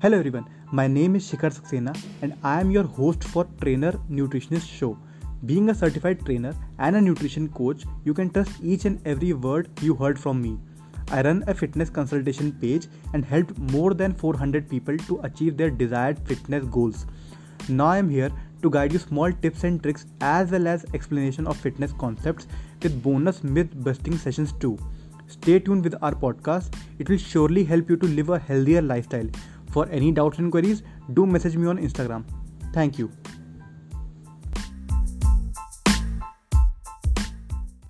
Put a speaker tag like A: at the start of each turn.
A: Hello everyone, my name is Shikhar Saxena and I am your host for Trainer Nutritionist Show. Being a certified trainer and a nutrition coach, you can trust each and every word you heard from me. I run a fitness consultation page and helped more than 400 people to achieve their desired fitness goals. Now I am here to guide you small tips and tricks as well as explanation of fitness concepts with bonus myth busting sessions too. Stay tuned with our podcast. It will surely help you to live a healthier lifestyle. For any doubts and queries, do message me on Instagram. Thank you.